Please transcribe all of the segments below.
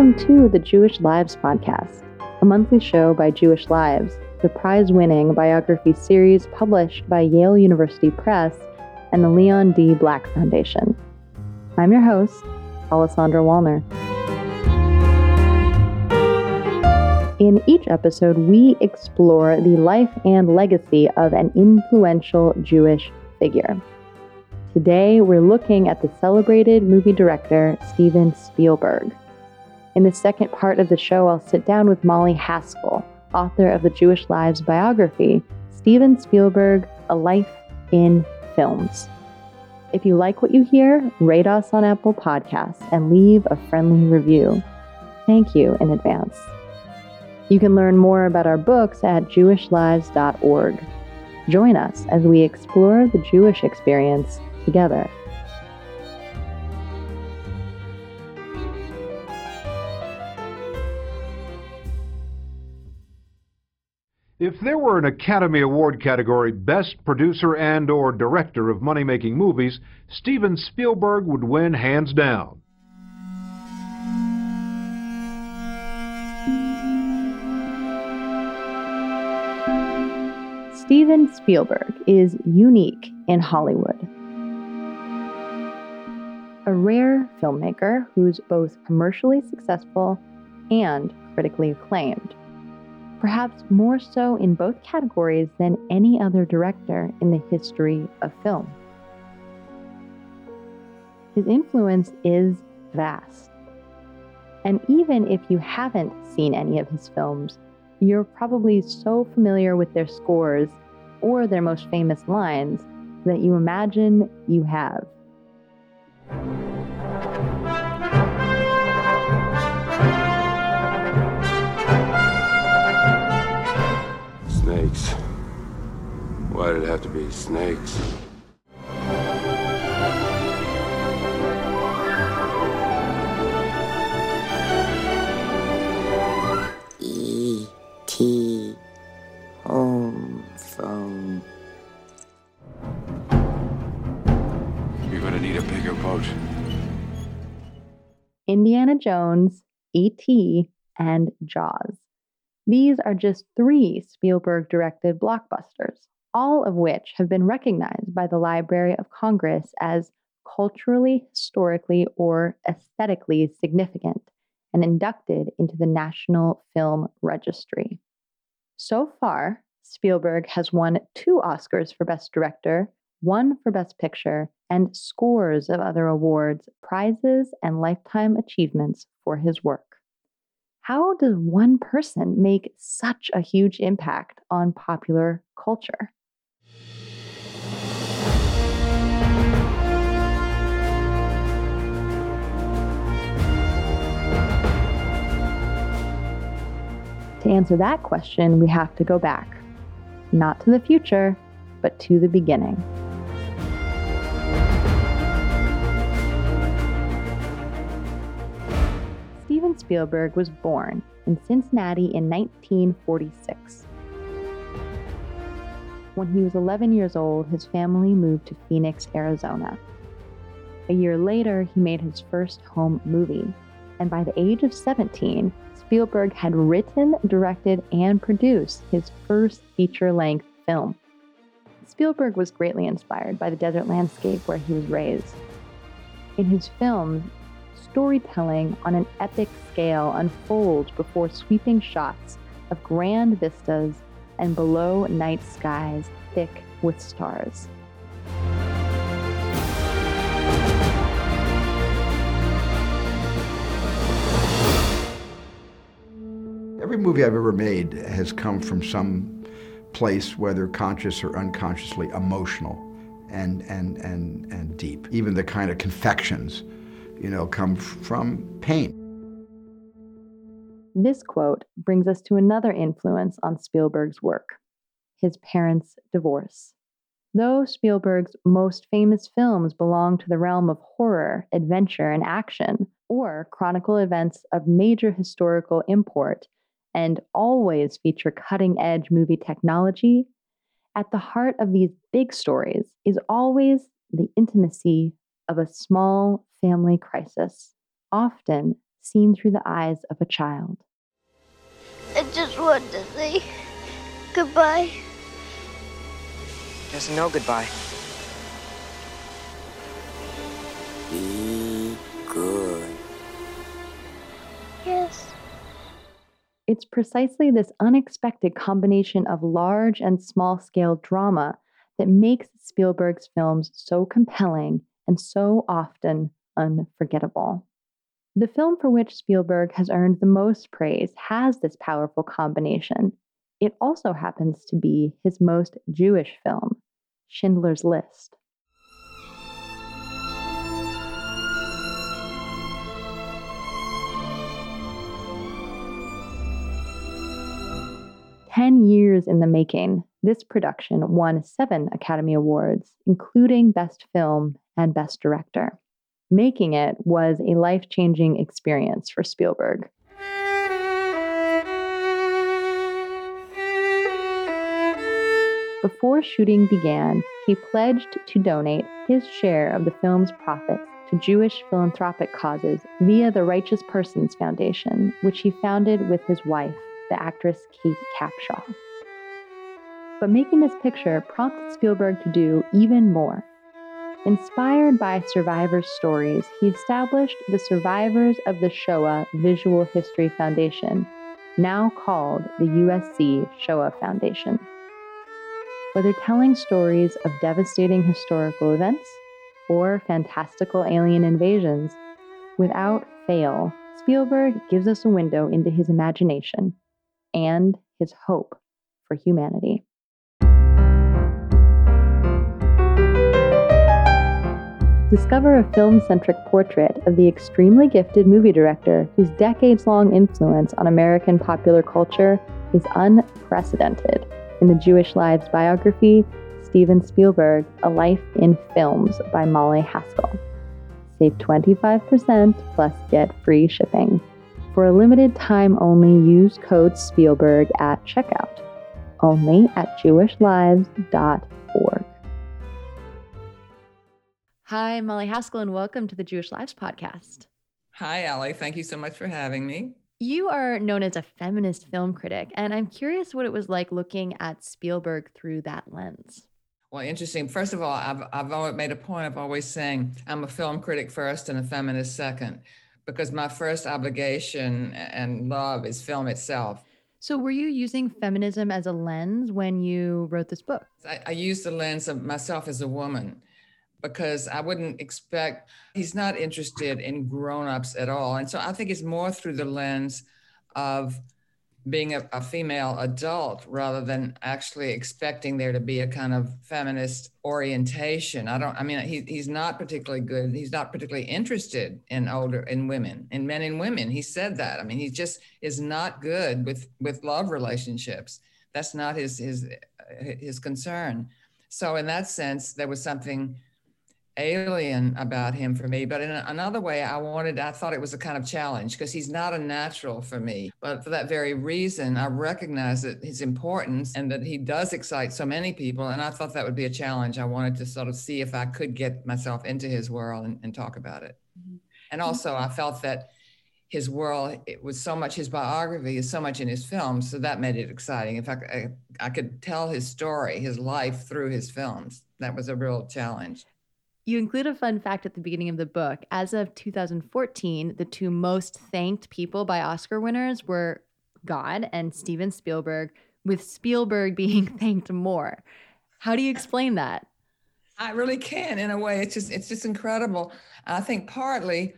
Welcome to the Jewish Lives Podcast, a monthly show by Jewish Lives, the prize winning biography series published by Yale University Press and the Leon D. Black Foundation. I'm your host, Alessandra Wallner. In each episode, we explore the life and legacy of an influential Jewish figure. Today, we're looking at the celebrated movie director Steven Spielberg. In the second part of the show, I'll sit down with Molly Haskell, author of the Jewish Lives biography, Steven Spielberg A Life in Films. If you like what you hear, rate us on Apple Podcasts and leave a friendly review. Thank you in advance. You can learn more about our books at jewishlives.org. Join us as we explore the Jewish experience together. If there were an Academy Award category Best Producer and or Director of Money-Making Movies, Steven Spielberg would win hands down. Steven Spielberg is unique in Hollywood. A rare filmmaker who's both commercially successful and critically acclaimed perhaps more so in both categories than any other director in the history of film. His influence is vast. And even if you haven't seen any of his films, you're probably so familiar with their scores or their most famous lines that you imagine you have. Why did it have to be snakes? E.T. Home phone. You're gonna need a bigger boat. Indiana Jones, E.T., and Jaws. These are just three Spielberg directed blockbusters, all of which have been recognized by the Library of Congress as culturally, historically, or aesthetically significant and inducted into the National Film Registry. So far, Spielberg has won two Oscars for Best Director, one for Best Picture, and scores of other awards, prizes, and lifetime achievements for his work. How does one person make such a huge impact on popular culture? To answer that question, we have to go back, not to the future, but to the beginning. Steven Spielberg was born in Cincinnati in 1946. When he was 11 years old, his family moved to Phoenix, Arizona. A year later, he made his first home movie, and by the age of 17, Spielberg had written, directed, and produced his first feature length film. Spielberg was greatly inspired by the desert landscape where he was raised. In his films, storytelling on an epic scale unfolds before sweeping shots of grand vistas and below night skies thick with stars. Every movie I've ever made has come from some place, whether conscious or unconsciously, emotional and, and, and, and deep. Even the kind of confections, you know, come from pain. This quote brings us to another influence on Spielberg's work his parents' divorce. Though Spielberg's most famous films belong to the realm of horror, adventure, and action, or chronicle events of major historical import, and always feature cutting edge movie technology, at the heart of these big stories is always the intimacy of a small family crisis, often seen through the eyes of a child. I just wanted to say goodbye. There's no goodbye. Be good. Yes. It's precisely this unexpected combination of large and small scale drama that makes Spielberg's films so compelling and so often unforgettable. The film for which Spielberg has earned the most praise has this powerful combination. It also happens to be his most Jewish film, Schindler's List. Ten years in the making, this production won seven Academy Awards, including Best Film and Best Director. Making it was a life changing experience for Spielberg. Before shooting began, he pledged to donate his share of the film's profits to Jewish philanthropic causes via the Righteous Persons Foundation, which he founded with his wife, the actress Kate Capshaw. But making this picture prompted Spielberg to do even more. Inspired by survivors' stories, he established the Survivors of the Shoah Visual History Foundation, now called the USC Shoah Foundation. Whether telling stories of devastating historical events or fantastical alien invasions, without fail, Spielberg gives us a window into his imagination and his hope for humanity. Discover a film centric portrait of the extremely gifted movie director whose decades long influence on American popular culture is unprecedented in the Jewish Lives biography, Steven Spielberg A Life in Films by Molly Haskell. Save 25% plus get free shipping. For a limited time only, use code Spielberg at checkout. Only at jewishlives.org. Hi, Molly Haskell, and welcome to the Jewish Lives podcast. Hi, Allie. Thank you so much for having me. You are known as a feminist film critic, and I'm curious what it was like looking at Spielberg through that lens. Well, interesting. First of all, I've, I've always made a point of always saying I'm a film critic first and a feminist second, because my first obligation and love is film itself. So, were you using feminism as a lens when you wrote this book? I, I use the lens of myself as a woman because I wouldn't expect, he's not interested in grown-ups at all. And so I think it's more through the lens of being a, a, female adult rather than actually expecting there to be a kind of feminist orientation. I don't, I mean, he, he's not particularly good. He's not particularly interested in older, in women, in men and women. He said that. I mean, he just is not good with, with love relationships. That's not his, his, his concern. So in that sense, there was something alien about him for me. But in another way, I wanted, I thought it was a kind of challenge because he's not a natural for me. But for that very reason, I recognize that his importance and that he does excite so many people. And I thought that would be a challenge. I wanted to sort of see if I could get myself into his world and, and talk about it. Mm-hmm. And also, I felt that his world it was so much his biography is so much in his films so that made it exciting in fact I, I could tell his story his life through his films that was a real challenge you include a fun fact at the beginning of the book. As of 2014, the two most thanked people by Oscar winners were God and Steven Spielberg, with Spielberg being thanked more. How do you explain that? I really can in a way. It's just it's just incredible. I think partly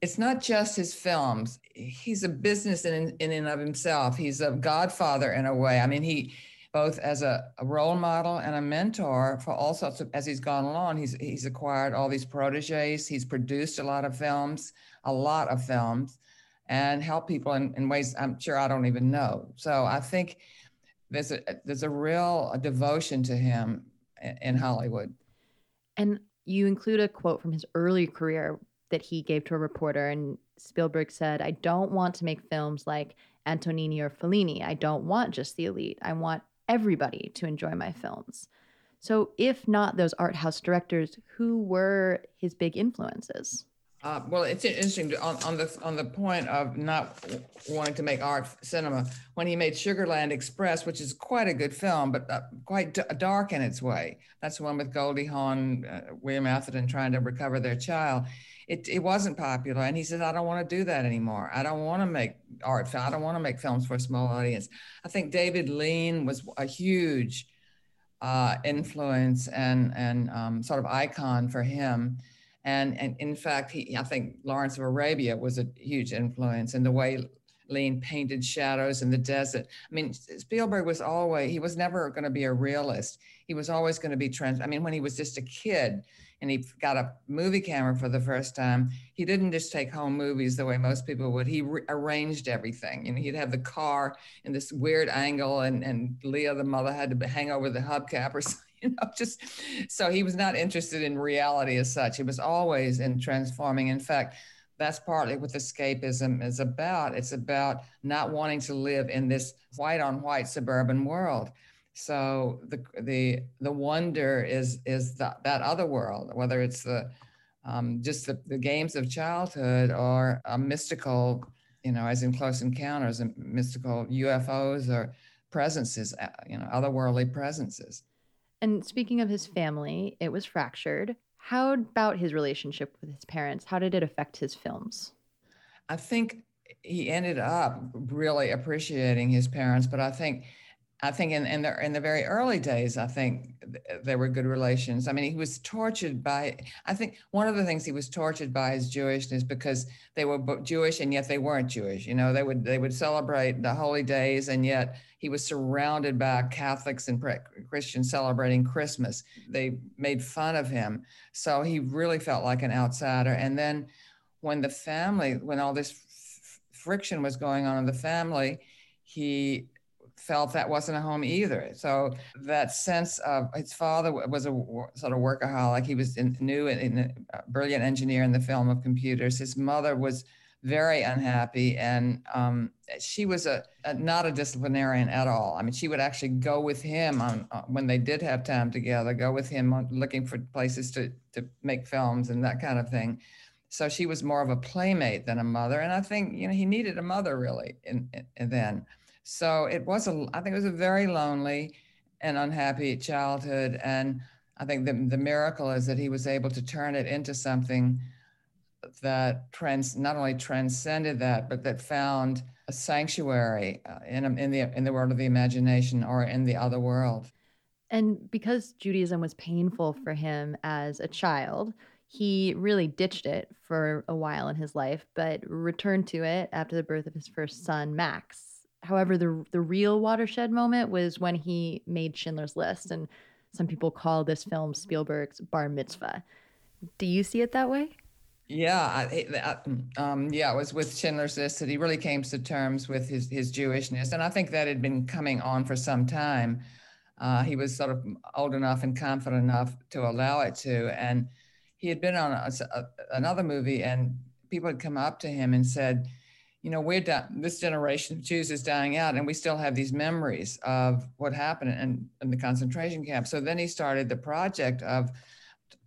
it's not just his films. He's a business in in and of himself. He's a godfather in a way. I mean, he both as a, a, role model and a mentor for all sorts of as he's gone along he's he's acquired all these proteges he's produced a lot of films a lot of films and helped people in, in ways i'm sure i don't even know so i think there's a there's a real devotion to him in, hollywood and you include a quote from his early career that he gave to a reporter and spielberg said i don't want to make films like Antonioni or Fellini. I don't want just the elite. I want everybody to enjoy my films. So, if not those art house directors, who were his big influences? Uh, well, it's interesting on, on the on the point of not wanting to make art cinema. When he made Sugarland Express, which is quite a good film, but uh, quite d- dark in its way. That's the one with Goldie Hawn, uh, William Atherton trying to recover their child. It, it wasn't popular, and he said, "I don't want to do that anymore. I don't want to make art. I don't want to make films for a small audience." I think David Lean was a huge uh, influence and and um, sort of icon for him and, and in fact, he, I think Lawrence of Arabia was a huge influence in the way Lean painted shadows in the desert. I mean, Spielberg was always, he was never going to be a realist. He was always going to be trans. I mean, when he was just a kid and he got a movie camera for the first time, he didn't just take home movies the way most people would. He re- arranged everything. You know, he'd have the car in this weird angle, and, and Leah, the mother, had to hang over the hubcap or something you know, just so he was not interested in reality as such. He was always in transforming. In fact, that's partly what escapism is about. It's about not wanting to live in this white on white suburban world. So the the the wonder is is the, that other world, whether it's the um, just the, the games of childhood or a mystical, you know, as in Close Encounters, and mystical UFOs or presences, uh, you know, otherworldly presences. And speaking of his family, it was fractured. How about his relationship with his parents? How did it affect his films? I think he ended up really appreciating his parents, but I think I think in, in the in the very early days, I think th- there were good relations. I mean, he was tortured by. I think one of the things he was tortured by is Jewishness because they were Jewish and yet they weren't Jewish. You know, they would they would celebrate the holy days and yet he was surrounded by Catholics and Christians celebrating Christmas. They made fun of him, so he really felt like an outsider. And then when the family, when all this f- friction was going on in the family, he felt that wasn't a home either. So that sense of his father was a sort of workaholic. He was in, new and a brilliant engineer in the film of computers. His mother was very unhappy, and um, she was a, a, not a disciplinarian at all. I mean, she would actually go with him on uh, when they did have time together, go with him on, looking for places to to make films and that kind of thing. So she was more of a playmate than a mother, and I think you know he needed a mother really in then. So it was a, I think it was a very lonely and unhappy childhood. And I think the, the miracle is that he was able to turn it into something that trans, not only transcended that, but that found a sanctuary uh, in, in, the, in the world of the imagination or in the other world. And because Judaism was painful for him as a child, he really ditched it for a while in his life, but returned to it after the birth of his first son, Max. However, the the real watershed moment was when he made Schindler's List, and some people call this film Spielberg's bar mitzvah. Do you see it that way? Yeah, I, um, yeah, it was with Schindler's List that he really came to terms with his his Jewishness, and I think that had been coming on for some time. Uh, he was sort of old enough and confident enough to allow it to, and he had been on a, a, another movie, and people had come up to him and said you know, we're this generation of Jews is dying out, and we still have these memories of what happened in, in the concentration camp. So then he started the project of,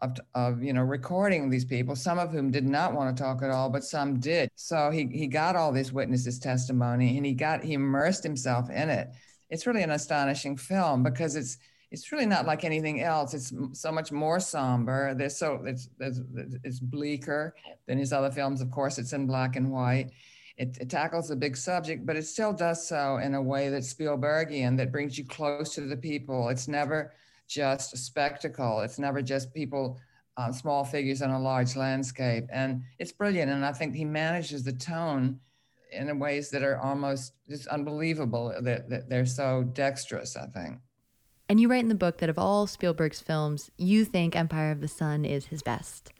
of, of, you know, recording these people, some of whom did not want to talk at all, but some did. So he, he got all these witnesses' testimony, and he got he immersed himself in it. It's really an astonishing film because it's it's really not like anything else. It's so much more somber. There's so it's, it's, it's bleaker than his other films. Of course, it's in black and white it, it, tackles a big subject, but it still does so in a way that's Spielbergian, that brings you close to the people. It's never just a spectacle. It's never just people, uh, small figures on a large landscape. And it's brilliant. And I think he manages the tone in ways that are almost just unbelievable. That, that they're so dexterous, I think. And you write in the book that of all Spielberg's films, you think Empire of the Sun is his best.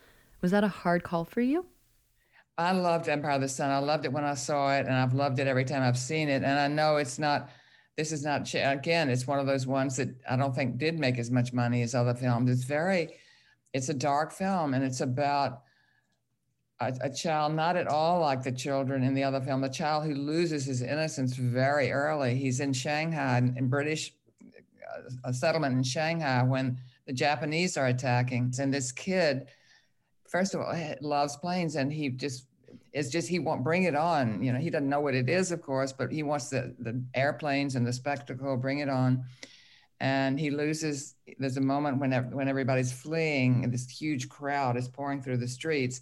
Was that a hard call for you? I loved Empire of the Sun. I loved it when I saw it, and I've loved it every time I've seen it. And I know it's not, this is not, again, it's one of those ones that I don't think did make as much money as other films. It's very, it's a dark film, and it's about a, a child, not at all like the children in the other film, a child who loses his innocence very early. He's in Shanghai, in British uh, a settlement in Shanghai when the Japanese are attacking. And this kid, first of all, he loves planes and he just it's just he won't bring it on. You know, he doesn't know what it is, of course, but he wants the the airplanes and the spectacle, bring it on. And he loses. There's a moment when when everybody's fleeing, this huge crowd is pouring through the streets,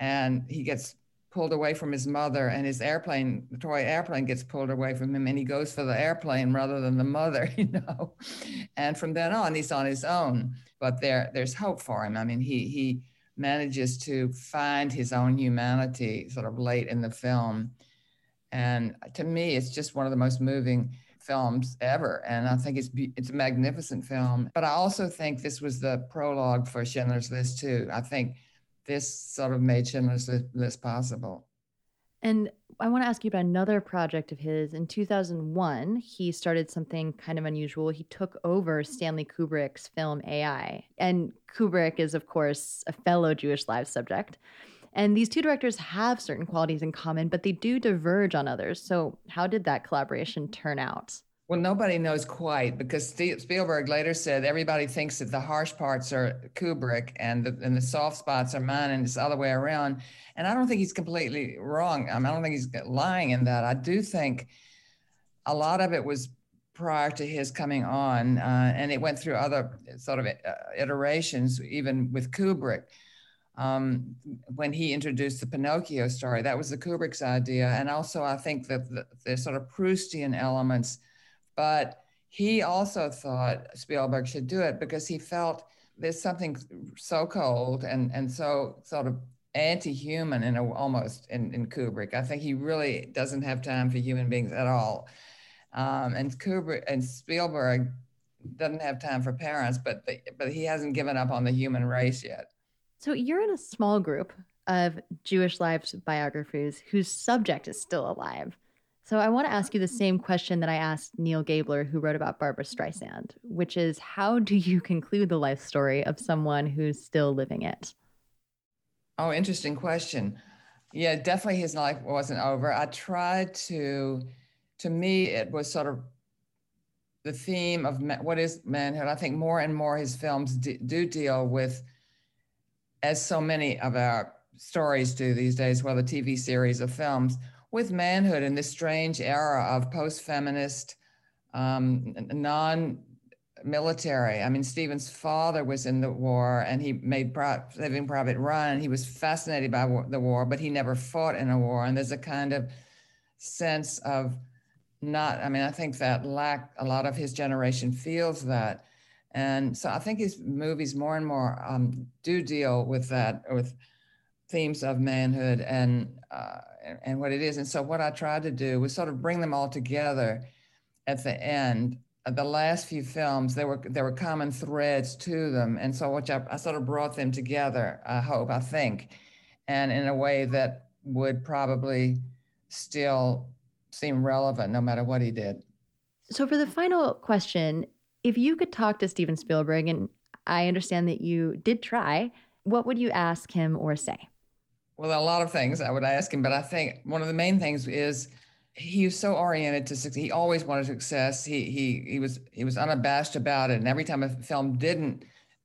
and he gets pulled away from his mother, and his airplane, the toy airplane, gets pulled away from him, and he goes for the airplane rather than the mother. You know, and from then on, he's on his own. But there, there's hope for him. I mean, he he manages to find his own humanity sort of late in the film. And to me, it's just one of the most moving films ever. And I think it's it's a magnificent film. But I also think this was the prologue for Schindler's List too. I think this sort of made Schindler's List possible. And I want to ask you about another project of his. In 2001, he started something kind of unusual. He took over Stanley Kubrick's film AI. And Kubrick is, of course, a fellow Jewish live subject. And these two directors have certain qualities in common, but they do diverge on others. So, how did that collaboration turn out? Well, nobody knows quite because Spielberg later said everybody thinks that the harsh parts are Kubrick and the, and the soft spots are mine, and it's the other way around. And I don't think he's completely wrong. I, mean, I don't think he's lying in that. I do think a lot of it was prior to his coming on, uh, and it went through other sort of uh, iterations, even with Kubrick. Um, when he introduced the Pinocchio story, that was the Kubrick's idea, and also I think that the, the sort of Proustian elements but he also thought Spielberg should do it because he felt there's something so cold and, and so sort of anti-human in a, almost in, in Kubrick. I think he really doesn't have time for human beings at all. Um, and Kubrick and Spielberg doesn't have time for parents, but but he hasn't given up on the human race yet. So you're in a small group of Jewish lives biographers whose subject is still alive. So I want to ask you the mm-hmm. same question that I asked Neil Gabler, who wrote about Barbra Streisand, which is how do you conclude the life story of someone who's still living it? Oh, interesting question. Yeah, definitely his life wasn't over. I tried to, to me, it was sort of the theme of what is manhood. I think more and more his films do deal with, as so many of our stories do these days, whether TV series or films, with manhood in this strange era of post-feminist, um, non-military. I mean, Steven's father was in the war, and he made Pro- Saving Private Ryan. He was fascinated by war, the war, but he never fought in a war. And there's a kind of sense of not. I mean, I think that lack. A lot of his generation feels that. And so I think his movies more and more um, do deal with that, with themes of manhood and uh, and what it is. And so what I tried to do was sort of bring them all together at the end. The last few films, there were there were common threads to them, and so which I, I sort of brought them together. I hope, I think, and in a way that would probably still seem relevant no matter what he did. So for the final question, if you could talk to Steven Spielberg, and I understand that you did try, what would you ask him or say? Well, a lot of things I would ask him, but I think one of the main things is he was so oriented to success. He always wanted success. He he he was he was unabashed about it. And every time a film didn't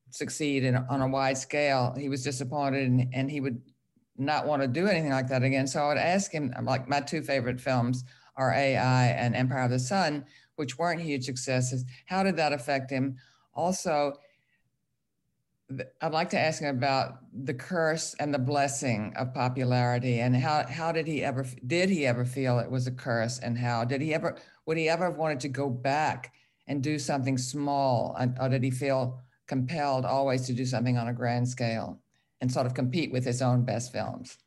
succeed in, on a wide scale, he was disappointed, and, and he would not want to do anything like that again. So I would ask him, like my two favorite films are AI and Empire of the Sun, which weren't huge successes. How did that affect him? Also, I'd like to ask him about the curse and the blessing of popularity, and how how did he ever did he ever feel it was a curse, and how did he ever would he ever have wanted to go back and do something small, or did he feel compelled always to do something on a grand scale and sort of compete with his own best films?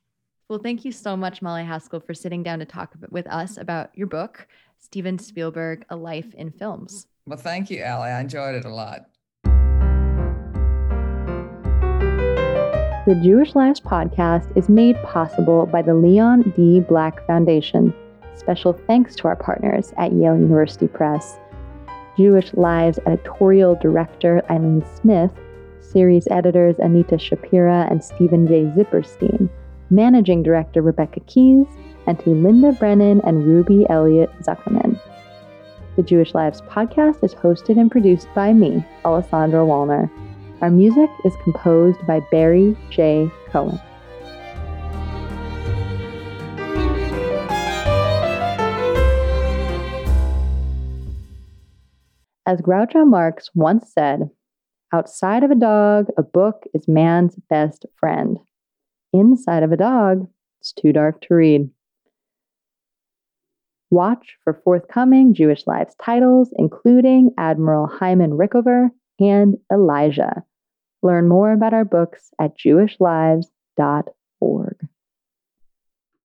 Well, thank you so much, Molly Haskell, for sitting down to talk with us about your book, Steven Spielberg: A Life in Films. Well, thank you, Allie. I enjoyed it a lot. The Jewish Lives podcast is made possible by the Leon D. Black Foundation. Special thanks to our partners at Yale University Press. Jewish Lives editorial director Ileene Smith, series editors Anita Shapira and Steven J. Zipperstein, managing director Rebecca Keys, and to Linda Brennan and Ruby Elliott Zuckerman. The Jewish Lives podcast is hosted and produced by me, Alessandra Wallner. Our music is composed by Barry J. Cohen. As Groucho Marx once said, outside of a dog, a book is man's best friend. Inside of a dog, it's too dark to read. Watch for forthcoming Jewish Lives titles, including Admiral Hyman Rickover and Elijah. Learn more about our books at jewishlives.org.